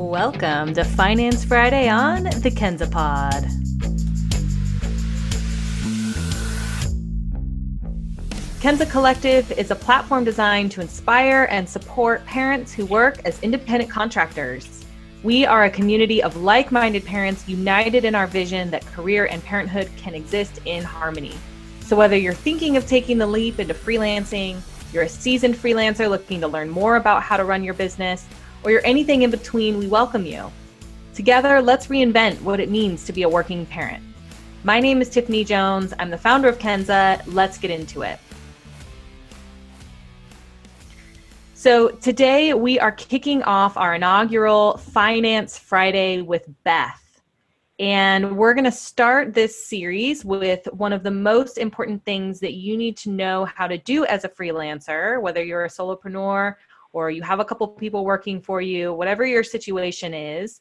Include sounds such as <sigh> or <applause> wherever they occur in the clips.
Welcome to Finance Friday on the Kenza Pod. Kenza Collective is a platform designed to inspire and support parents who work as independent contractors. We are a community of like minded parents united in our vision that career and parenthood can exist in harmony. So, whether you're thinking of taking the leap into freelancing, you're a seasoned freelancer looking to learn more about how to run your business, or you're anything in between, we welcome you. Together, let's reinvent what it means to be a working parent. My name is Tiffany Jones. I'm the founder of Kenza. Let's get into it. So, today we are kicking off our inaugural Finance Friday with Beth. And we're going to start this series with one of the most important things that you need to know how to do as a freelancer, whether you're a solopreneur or you have a couple people working for you, whatever your situation is.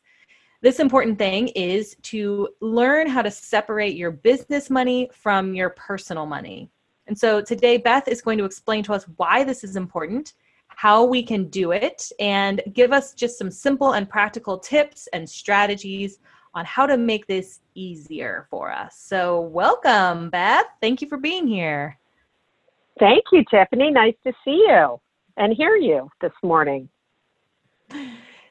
This important thing is to learn how to separate your business money from your personal money. And so today, Beth is going to explain to us why this is important, how we can do it, and give us just some simple and practical tips and strategies on how to make this easier for us. So, welcome, Beth. Thank you for being here. Thank you, Tiffany. Nice to see you and hear you this morning.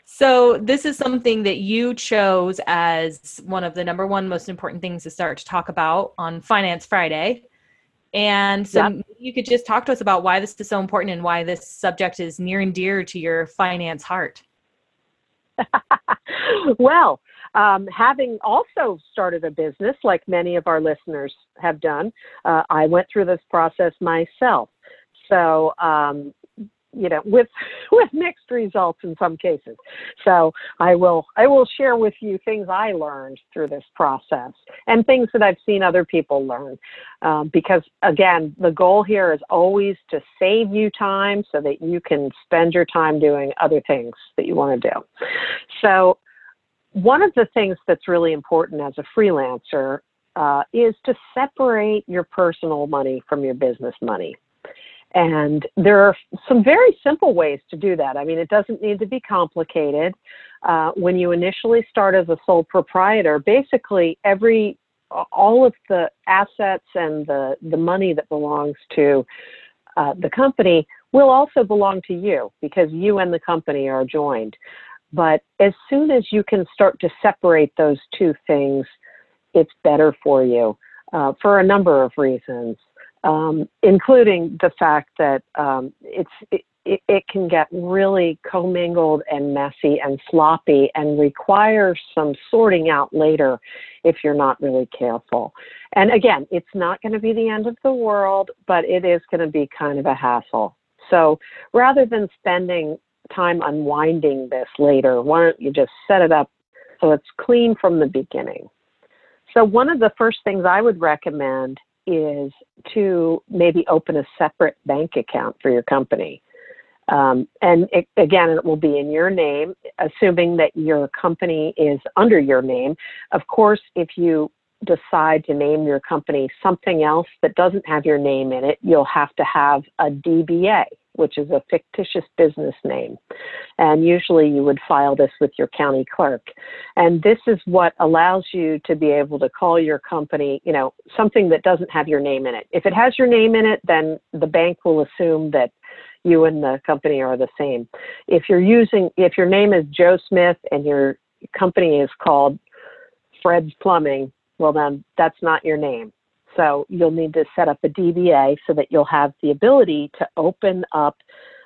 So, this is something that you chose as one of the number one most important things to start to talk about on Finance Friday. And so, yep. you could just talk to us about why this is so important and why this subject is near and dear to your finance heart. <laughs> well, um, having also started a business, like many of our listeners have done, uh, I went through this process myself. So um, you know with <laughs> with mixed results in some cases. So i will i will share with you things i learned through this process and things that i've seen other people learn um, because again the goal here is always to save you time so that you can spend your time doing other things that you want to do. So one of the things that's really important as a freelancer uh, is to separate your personal money from your business money and there are some very simple ways to do that. I mean, it doesn't need to be complicated. Uh, when you initially start as a sole proprietor, basically every all of the assets and the, the money that belongs to uh, the company will also belong to you because you and the company are joined. But as soon as you can start to separate those two things, it's better for you uh, for a number of reasons um, including the fact that um, it's it, it, can get really commingled and messy and sloppy and requires some sorting out later if you're not really careful. And again, it's not going to be the end of the world, but it is going to be kind of a hassle. So rather than spending time unwinding this later, why don't you just set it up so it's clean from the beginning? So, one of the first things I would recommend is to maybe open a separate bank account for your company. Um, and it, again, it will be in your name, assuming that your company is under your name. Of course, if you decide to name your company something else that doesn't have your name in it, you'll have to have a DBA, which is a fictitious business name. And usually you would file this with your county clerk. And this is what allows you to be able to call your company, you know, something that doesn't have your name in it. If it has your name in it, then the bank will assume that you and the company are the same. If you're using, if your name is Joe Smith and your company is called Fred's Plumbing, well, then that's not your name. So you'll need to set up a DBA so that you'll have the ability to open up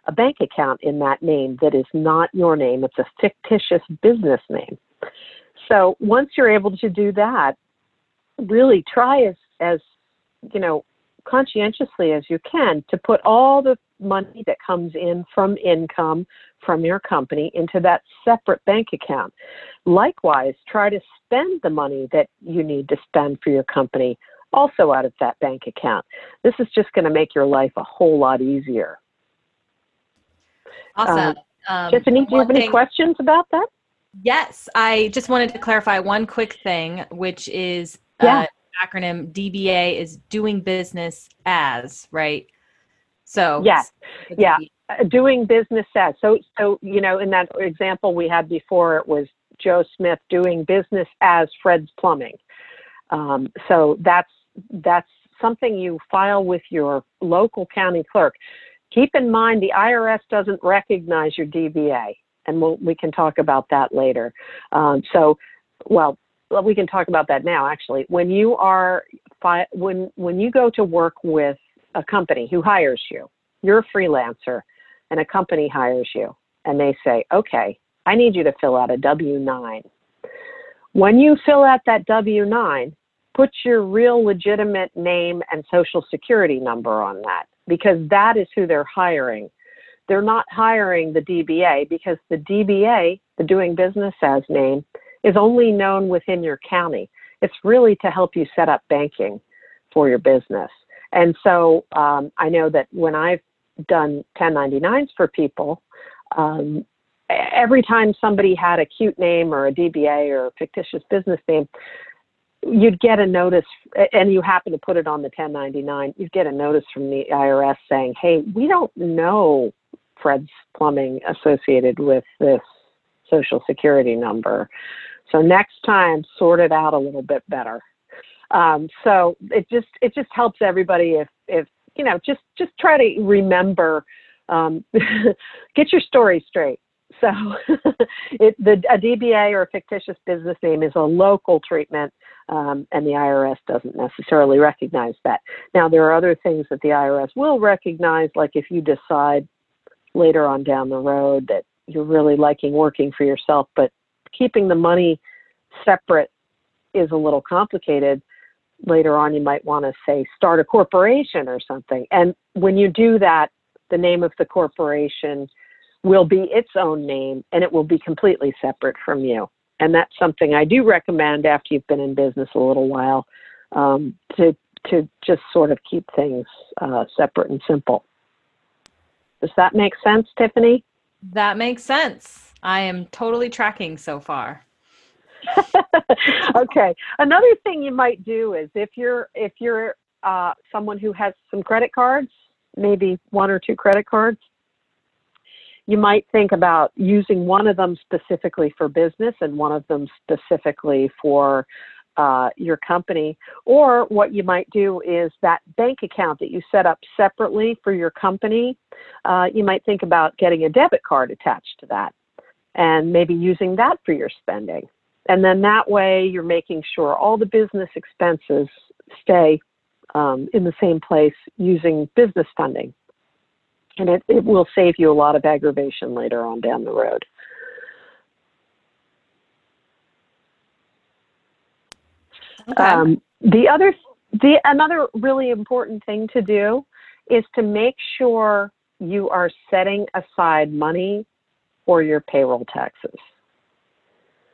a bank account in that name that is not your name. It's a fictitious business name. So once you're able to do that, really try as, as you know, conscientiously as you can to put all the money that comes in from income from your company into that separate bank account. Likewise, try to spend the money that you need to spend for your company also out of that bank account. This is just going to make your life a whole lot easier. Awesome. Um, Tiffany, do you have any thing, questions about that? Yes, I just wanted to clarify one quick thing, which is uh, yeah. uh, acronym DBA is doing business as, right? So yes, yeah, uh, doing business as. So so you know, in that example we had before, it was Joe Smith doing business as Fred's Plumbing. Um, so that's that's something you file with your local county clerk. Keep in mind the IRS doesn't recognize your DBA, and we'll, we can talk about that later. Um, so, well, we can talk about that now. Actually, when you are when when you go to work with a company who hires you, you're a freelancer, and a company hires you, and they say, "Okay, I need you to fill out a W 9." When you fill out that W 9, put your real legitimate name and social security number on that because that is who they're hiring. They're not hiring the DBA because the DBA, the doing business as name, is only known within your county. It's really to help you set up banking for your business. And so um, I know that when I've done 1099s for people, um, every time somebody had a cute name or a DBA or a fictitious business name, you'd get a notice and you happen to put it on the 1099 you'd get a notice from the irs saying hey we don't know fred's plumbing associated with this social security number. So next time sort it out a little bit better um, so it just it just helps everybody if if you know just just try to remember um, <laughs> get your story straight so <laughs> it, the, a DBA or a fictitious business name is a local treatment, um, and the IRS doesn't necessarily recognize that. Now, there are other things that the IRS will recognize, like if you decide later on down the road that you're really liking working for yourself, but keeping the money separate is a little complicated. Later on, you might want to say start a corporation or something. And when you do that, the name of the corporation will be its own name and it will be completely separate from you. And that's something I do recommend after you've been in business a little while um, to to just sort of keep things uh, separate and simple. Does that make sense, Tiffany? That makes sense. I am totally tracking so far. <laughs> okay. Another thing you might do is if you're if you're uh, someone who has some credit cards, maybe one or two credit cards, you might think about using one of them specifically for business and one of them specifically for uh, your company. Or what you might do is that bank account that you set up separately for your company, uh, you might think about getting a debit card attached to that and maybe using that for your spending. And then that way you're making sure all the business expenses stay um, in the same place using business funding and it, it will save you a lot of aggravation later on down the road. Okay. Um, the other, the another really important thing to do is to make sure you are setting aside money for your payroll taxes.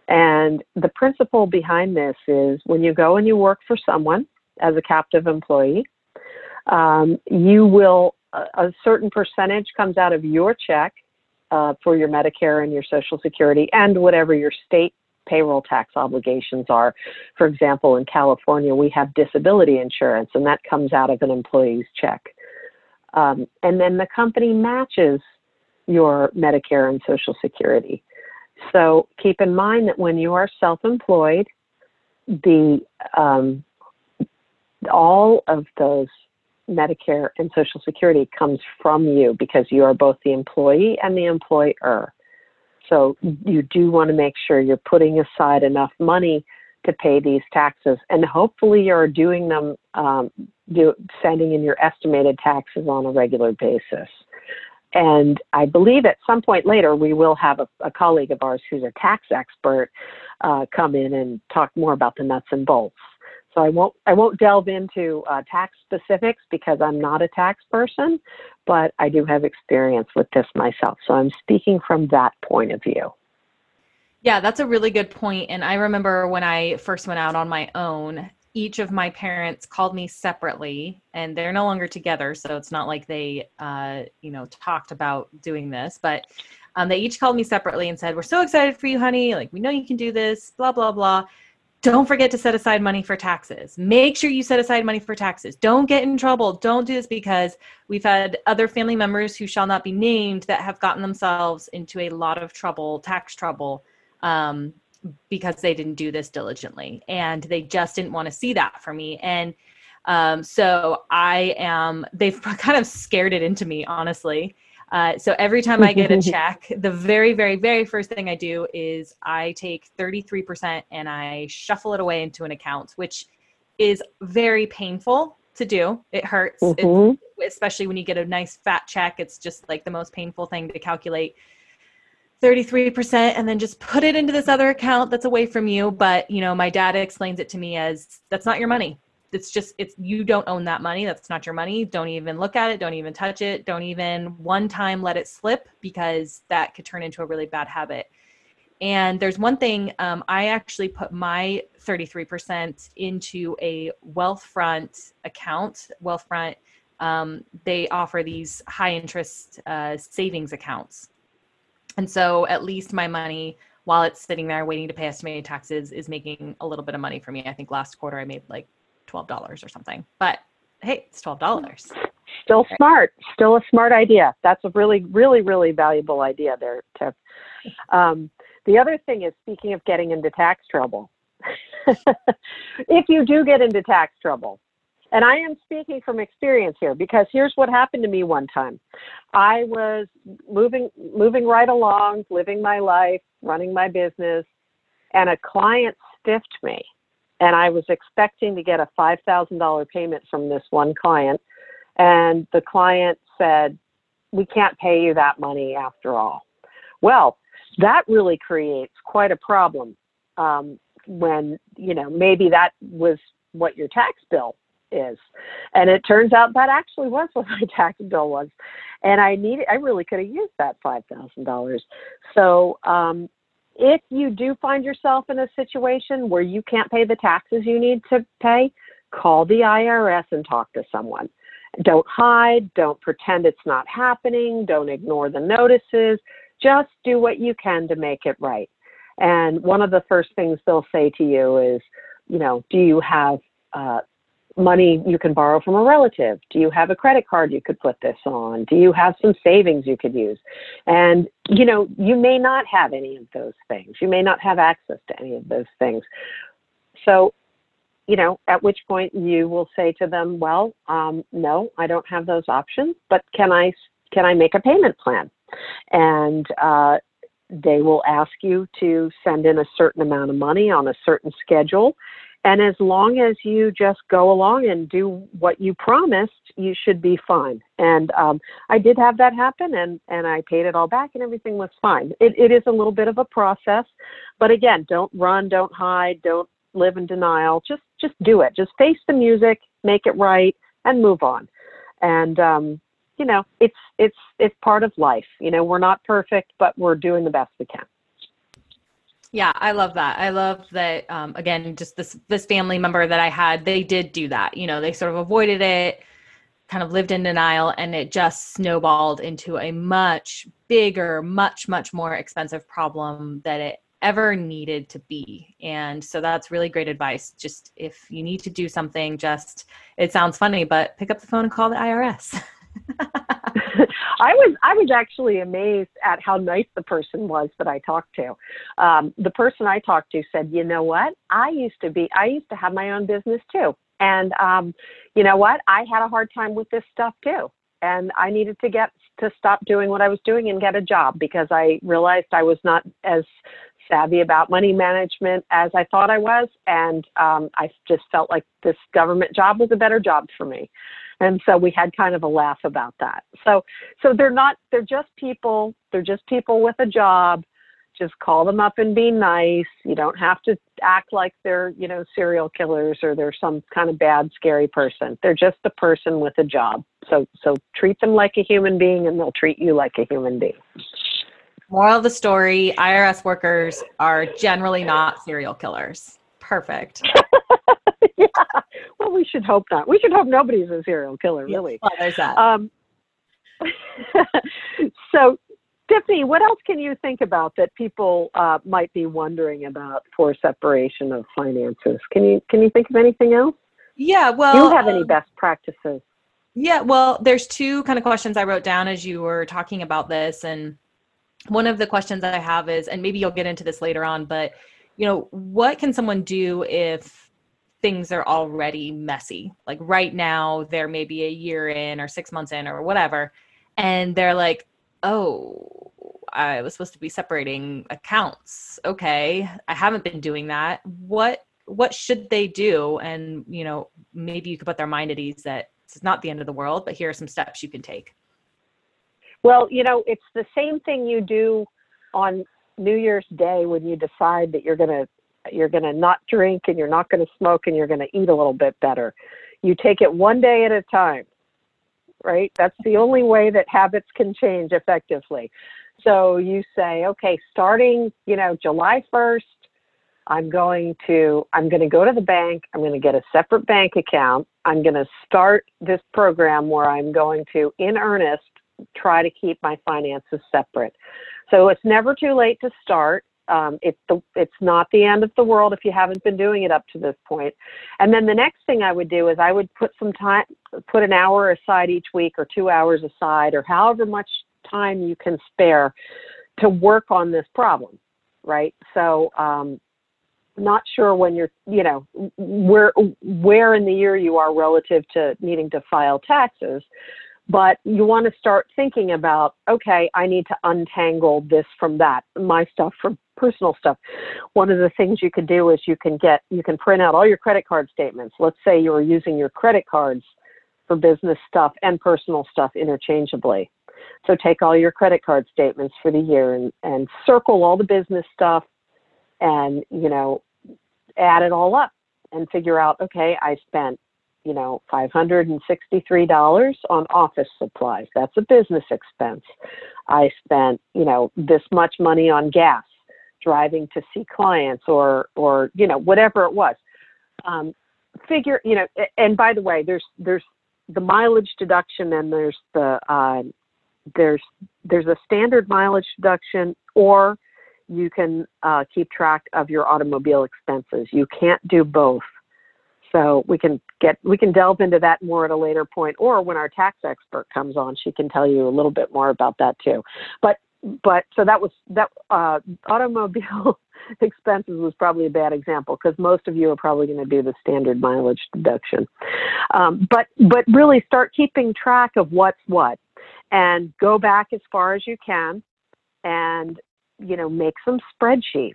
And the principle behind this is when you go and you work for someone as a captive employee, um, you will a, certain percentage comes out of your check uh, for your Medicare and your Social Security and whatever your state payroll tax obligations are. For example, in California, we have disability insurance, and that comes out of an employee's check. Um, and then the company matches your Medicare and Social Security. So keep in mind that when you are self-employed, the um, all of those Medicare and Social Security comes from you because you are both the employee and the employer. So you do want to make sure you're putting aside enough money to pay these taxes, and hopefully you're doing them, um, do, sending in your estimated taxes on a regular basis. And I believe at some point later we will have a, a colleague of ours who's a tax expert uh, come in and talk more about the nuts and bolts. So I won't I won't delve into uh, tax specifics because I'm not a tax person, but I do have experience with this myself. So I'm speaking from that point of view. Yeah, that's a really good point. And I remember when I first went out on my own, each of my parents called me separately, and they're no longer together, so it's not like they, uh, you know, talked about doing this, but. Um, they each called me separately and said, "We're so excited for you, honey! Like we know you can do this." Blah blah blah don't forget to set aside money for taxes. Make sure you set aside money for taxes. Don't get in trouble. Don't do this because we've had other family members who shall not be named that have gotten themselves into a lot of trouble, tax trouble, um, because they didn't do this diligently. And they just didn't want to see that for me. And um, so I am, they've <laughs> kind of scared it into me, honestly. Uh, so every time I get a <laughs> check, the very, very, very first thing I do is I take 33% and I shuffle it away into an account, which is very painful to do. It hurts, mm-hmm. especially when you get a nice fat check. It's just like the most painful thing to calculate. 33% and then just put it into this other account that's away from you. But you know my dad explains it to me as that's not your money. It's just it's you don't own that money. That's not your money. Don't even look at it. Don't even touch it. Don't even one time let it slip because that could turn into a really bad habit. And there's one thing um, i actually put my 33% into a wealthfront account. Wealthfront um, they offer these high interest uh, savings accounts and so at least my money while it's sitting there waiting to pay estimated taxes is making a little bit of money for me i think last quarter i made like $12 or something. But hey, it's $12. Still smart. Still a smart idea. That's a really, really, really valuable idea there, Tiff. Um, the other thing is speaking of getting into tax trouble. <laughs> if you do get into tax trouble, and I am speaking from experience here because here's what happened to me one time. I was moving moving right along, living my life, running my business, and a client stiffed me and I was expecting to get a $5,000 payment from this one client. And the client said, We can't pay you that money after all. Well, that really creates quite a problem um, when, you know, maybe that was what your tax bill is. And it turns out that actually was what <laughs> my tax bill was. And I needed, I really could have used that $5,000. So um, if you do find yourself in a situation where you can't pay the taxes you need to pay, call the IRS and talk to someone. Don't hide, don't pretend it's not happening, don't ignore the notices. Just do what you can to make it right. And one of the first things they'll say to you is, you know, do you have uh, money you can borrow from a relative? Do you have a credit card you could put this on? Do you have some savings you could use? And, you know, you may not have any of those things. You may not have access to any of those things. So, you know, at which point you will say to them, well, um, no, I don't have those options, but can I, can I make a payment plan? And, uh, they will ask you to send in a certain amount of money on a certain schedule and as long as you just go along and do what you promised, you should be fine. And um, I did have that happen, and and I paid it all back, and everything was fine. It it is a little bit of a process, but again, don't run, don't hide, don't live in denial. Just just do it. Just face the music, make it right, and move on. And um, you know, it's it's it's part of life. You know, we're not perfect, but we're doing the best we can. Yeah, I love that. I love that. Um, again, just this this family member that I had, they did do that. You know, they sort of avoided it, kind of lived in denial, and it just snowballed into a much bigger, much much more expensive problem that it ever needed to be. And so that's really great advice. Just if you need to do something, just it sounds funny, but pick up the phone and call the IRS. <laughs> <laughs> I was I was actually amazed at how nice the person was that I talked to. Um, the person I talked to said, "You know what? I used to be I used to have my own business too, and um, you know what? I had a hard time with this stuff too, and I needed to get to stop doing what I was doing and get a job because I realized I was not as savvy about money management as I thought I was, and um, I just felt like this government job was a better job for me and so we had kind of a laugh about that. So so they're not they're just people they're just people with a job. Just call them up and be nice. You don't have to act like they're you know serial killers or they're some kind of bad scary person. They're just a person with a job. So so treat them like a human being and they'll treat you like a human being. Moral of the story irs workers are generally not serial killers. Perfect. <laughs> Yeah. Well, we should hope not. We should hope nobody's a serial killer, really. Well, there's that. Um, <laughs> so, Tiffany, what else can you think about that people uh, might be wondering about for separation of finances? Can you can you think of anything else? Yeah, well, do you have any um, best practices? Yeah, well, there's two kind of questions I wrote down as you were talking about this, and one of the questions that I have is, and maybe you'll get into this later on, but you know, what can someone do if things are already messy? Like right now, they're maybe a year in or six months in or whatever, and they're like, oh, I was supposed to be separating accounts. Okay, I haven't been doing that. What what should they do? And you know, maybe you could put their mind at ease that it's not the end of the world, but here are some steps you can take. Well, you know, it's the same thing you do on New Year's Day when you decide that you're going to you're going to not drink and you're not going to smoke and you're going to eat a little bit better. You take it one day at a time. Right? That's the only way that habits can change effectively. So you say, okay, starting, you know, July 1st, I'm going to I'm going to go to the bank. I'm going to get a separate bank account. I'm going to start this program where I'm going to in earnest try to keep my finances separate. So it's never too late to start. Um, it's the it's not the end of the world if you haven't been doing it up to this point. And then the next thing I would do is I would put some time, put an hour aside each week or two hours aside or however much time you can spare to work on this problem, right? So um, not sure when you're you know where where in the year you are relative to needing to file taxes but you want to start thinking about okay i need to untangle this from that my stuff from personal stuff. One of the things you can do is you can get you can print out all your credit card statements. Let's say you are using your credit cards for business stuff and personal stuff interchangeably. So take all your credit card statements for the year and, and circle all the business stuff and you know add it all up and figure out okay i spent you know, $563 on office supplies. That's a business expense. I spent, you know, this much money on gas driving to see clients or, or, you know, whatever it was. Um, figure, you know, and by the way, there's, there's the mileage deduction and there's the, uh, there's, there's a standard mileage deduction or you can uh, keep track of your automobile expenses. You can't do both. So we can get we can delve into that more at a later point, or when our tax expert comes on, she can tell you a little bit more about that too. But but so that was that uh, automobile <laughs> expenses was probably a bad example because most of you are probably going to do the standard mileage deduction. Um, but but really start keeping track of what's what, and go back as far as you can, and you know make some spreadsheets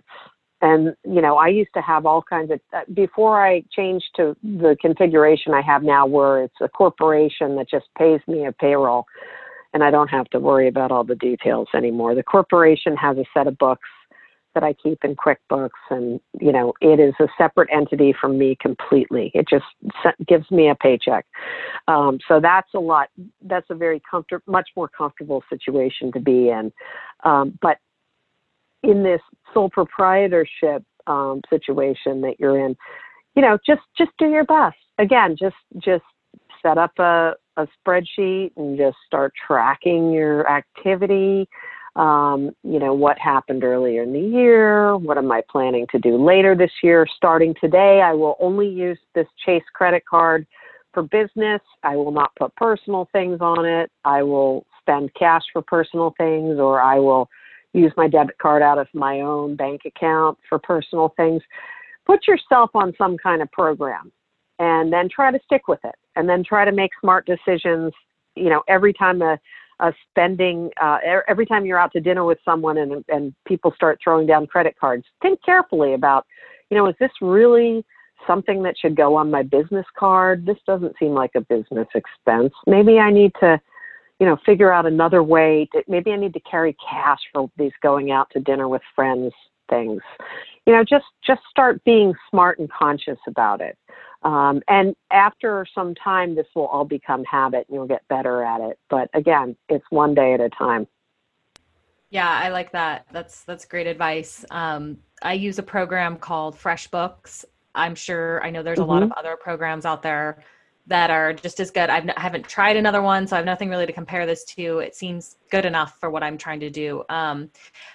and you know i used to have all kinds of uh, before i changed to the configuration i have now where it's a corporation that just pays me a payroll and i don't have to worry about all the details anymore. The corporation has a set of books that i keep in quickbooks and you know it is a separate entity from me completely. It just gives me a paycheck. Um, so that's a lot that's a very comfortable much more comfortable situation to be in. Um, but in this sole proprietorship um, situation that you're in, you know, just just do your best. Again, just just set up a, a spreadsheet and just start tracking your activity. Um, you know, what happened earlier in the year? What am I planning to do later this year? Starting today, I will only use this Chase credit card for business. I will not put personal things on it. I will spend cash for personal things or I will use my debit card out of my own bank account for personal things. Put yourself on some kind of program and then try to stick with it and then try to make smart decisions, you know, every time a, a spending, uh, every time you're out to dinner with someone and, and people start throwing down credit cards, think carefully about, you know, is this really something that should go on my business card? This doesn't seem like a business expense. Maybe I need to you know, figure out another way. To, maybe I need to carry cash for these going out to dinner with friends things. You know, just just start being smart and conscious about it. Um, and after some time, this will all become habit, and you'll get better at it. But again, it's one day at a time. Yeah, I like that. That's that's great advice. Um, I use a program called FreshBooks. I'm sure I know there's a mm-hmm. lot of other programs out there that are just as good. I've, I haven't tried another one, so I have nothing really to compare this to. It seems good enough for what I'm trying to do. Um,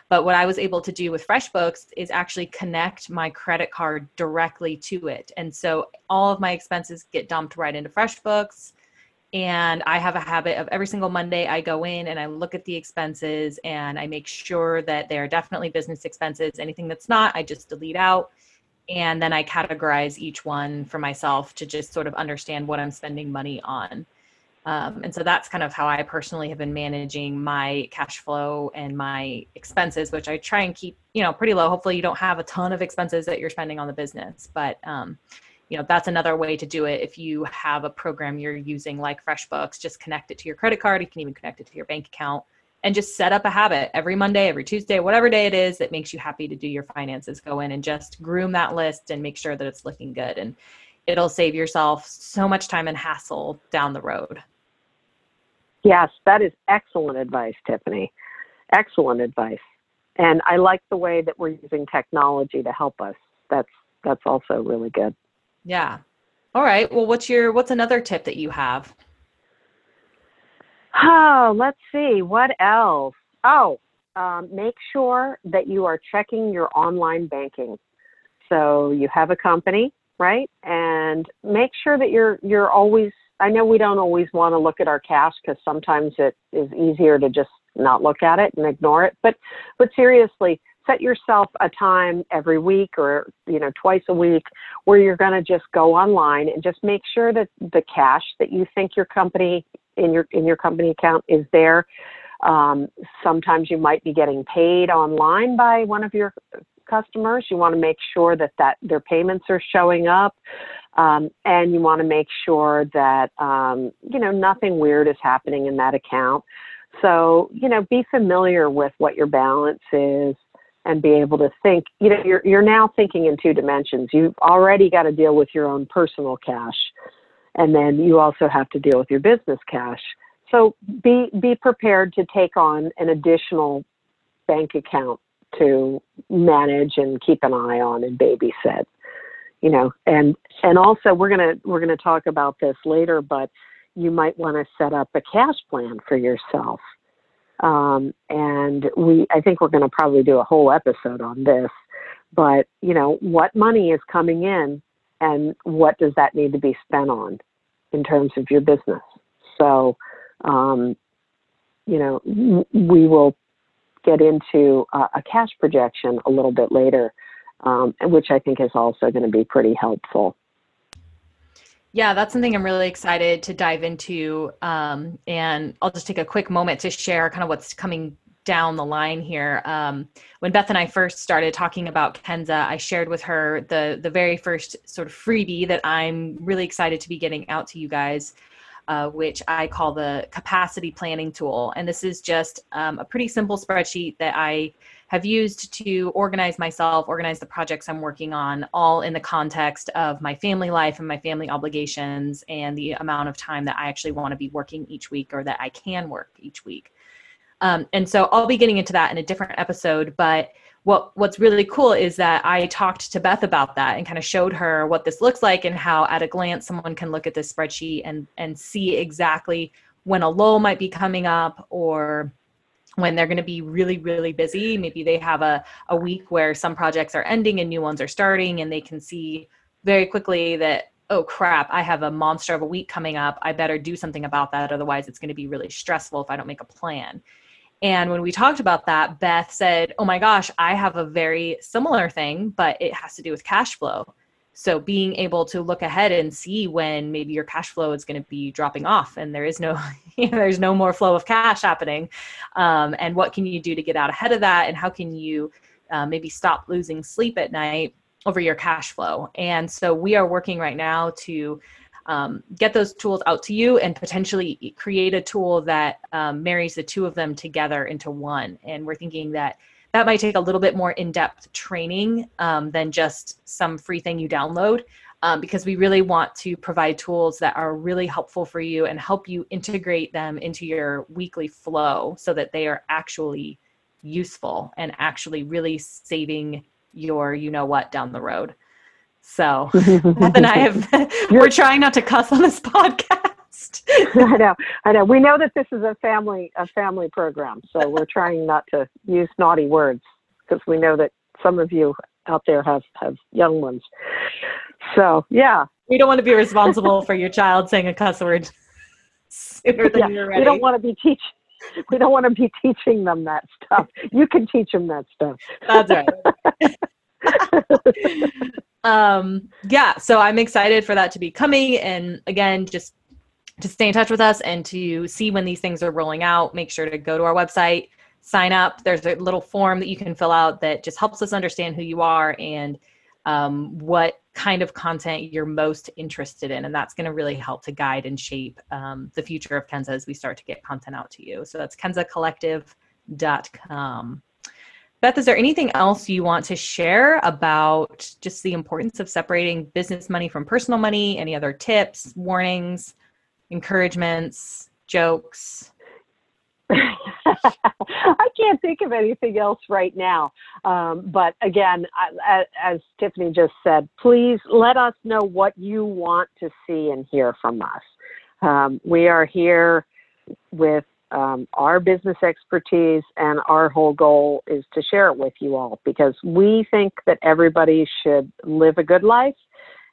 but what I was able to do with FreshBooks is actually connect my credit card directly to it. And so all of my expenses get dumped right into FreshBooks. And I have a habit of every single Monday, I go in and I look at the expenses and I make sure that they are definitely business expenses. Anything that's not, I just delete out and then I categorize each one for myself to just sort of understand what I'm spending money on. Um, and so that's kind of how I personally have been managing my cash flow and my expenses, which I try and keep, you know, pretty low. Hopefully, you don't have a ton of expenses that you're spending on the business, but um, you know, that's another way to do it. If you have a program you're using like FreshBooks, just connect it to your credit card. You can even connect it to your bank account and just set up a habit every Monday, every Tuesday, whatever day it is that makes you happy to do your finances. Go in and just groom that list and make sure that it's looking good. And it'll save yourself so much time and hassle down the road. Yes, that is excellent advice, Tiffany. Excellent advice. And I like the way that we're using technology to help us. That's that's also really good. Yeah. All right. Well, what's your what's another tip that you have? Oh, let's see. What else? Oh, um, make sure that you are checking your online banking. So you have a company, right? And make sure that you're you're always. I know we don't always want to look at our cash because sometimes it is easier to just not look at it and ignore it. But but seriously, set yourself a time every week or you know twice a week where you're going to just go online and just make sure that the cash that you think your company in your in your company account is there. Um, sometimes you might be getting paid online by one of your customers. You want to make sure that that their payments are showing up, um, and you want to make sure that um, you know nothing weird is happening in that account. So you know, be familiar with what your balance is and be able to think you know you're you're now thinking in two dimensions you've already got to deal with your own personal cash and then you also have to deal with your business cash. So be be prepared to take on an additional bank account to manage and keep an eye on and babysit. You know, and and also we're gonna we're gonna talk about this later, but you might want to set up a cash plan for yourself. Um, and we I think we're going to probably do a whole episode on this. But you know, what money is coming in and what does that need to be spent on in terms of your business. So, um, you know, we will get into a, a cash projection a little bit later, um, which I think is also going to be pretty helpful. Yeah, that's something I'm really excited to dive into. Um, and I'll just take a quick moment to share kind of what's coming down the line here. Um, when Beth and I first started talking about Kenza, I shared with her the the very first sort of freebie that I'm really excited to be getting out to you guys, uh, which I call the capacity planning tool. And this is just um, a pretty simple spreadsheet that I have used to organize myself, organize the projects I'm working on, all in the context of my family life and my family obligations and the amount of time that I actually want to be working each week or that I can work each week. Um, and so I'll be getting into that in a different episode. But what what's really cool is that I talked to Beth about that and kind of showed her what this looks like and how at a glance someone can look at this spreadsheet and and see exactly when a lull might be coming up or when they're going to be really really busy maybe they have a, a week where some projects are ending and new ones are starting and they can see very quickly that oh crap i have a monster of a week coming up i better do something about that otherwise it's going to be really stressful if i don't make a plan and when we talked about that, Beth said, Oh my gosh, I have a very similar thing, but it has to do with cash flow. So being able to look ahead and see when maybe your cash flow is going to be dropping off and there is no, you <laughs> know, there's no more flow of cash happening. Um, and what can you do to get out ahead of that? And how can you uh, maybe stop losing sleep at night over your cash flow? And so we are working right now to um, get those tools out to you and potentially create a tool that um, marries the two of them together into one. And we're thinking that that might take a little bit more in-depth training um, than just some free thing you download um, because we really want to provide tools that are really helpful for you and help you integrate them into your weekly flow so that they are actually useful and actually really saving your you know what down the road So <laughs> Beth and I have <laughs> we're trying not to cuss on this podcast. <laughs> I know, I know. We know that this is a family a family program, so we're trying not to use naughty words because we know that some of you out there have have young ones. So yeah, we don't want to be responsible for your child saying a cuss word sooner than yeah, you're ready. We don't want to be teaching. We don't want to be teaching them that stuff. You can teach them that stuff. That's right. Um, yeah, so I'm excited for that to be coming. And again, just to stay in touch with us and to see when these things are rolling out, make sure to go to our website, sign up. There's a little form that you can fill out that just helps us understand who you are and um, what kind of content you're most interested in. And that's going to really help to guide and shape um, the future of Kenza as we start to get content out to you. So that's kenzacollective.com. Beth, is there anything else you want to share about just the importance of separating business money from personal money? Any other tips, warnings, encouragements, jokes? <laughs> I can't think of anything else right now. Um, but again, I, as Tiffany just said, please let us know what you want to see and hear from us. Um, we are here with um, our business expertise, and our whole goal is to share it with you all because we think that everybody should live a good life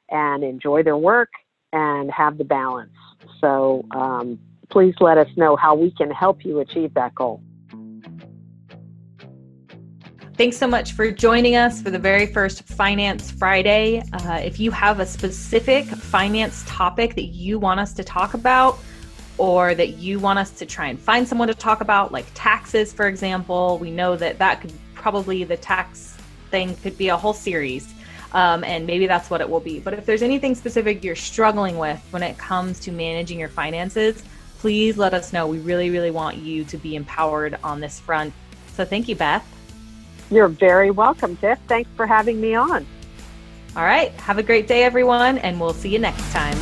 and enjoy their work and have the balance. So um, please let us know how we can help you achieve that goal. Thanks so much for joining us for the very first Finance Friday. Uh, if you have a specific finance topic that you want us to talk about, or that you want us to try and find someone to talk about, like taxes, for example, we know that that could probably the tax thing could be a whole series. Um, and maybe that's what it will be. But if there's anything specific you're struggling with when it comes to managing your finances, please let us know. We really, really want you to be empowered on this front. So thank you, Beth. You're very welcome, Tiff. Thanks for having me on. All right. Have a great day, everyone, and we'll see you next time.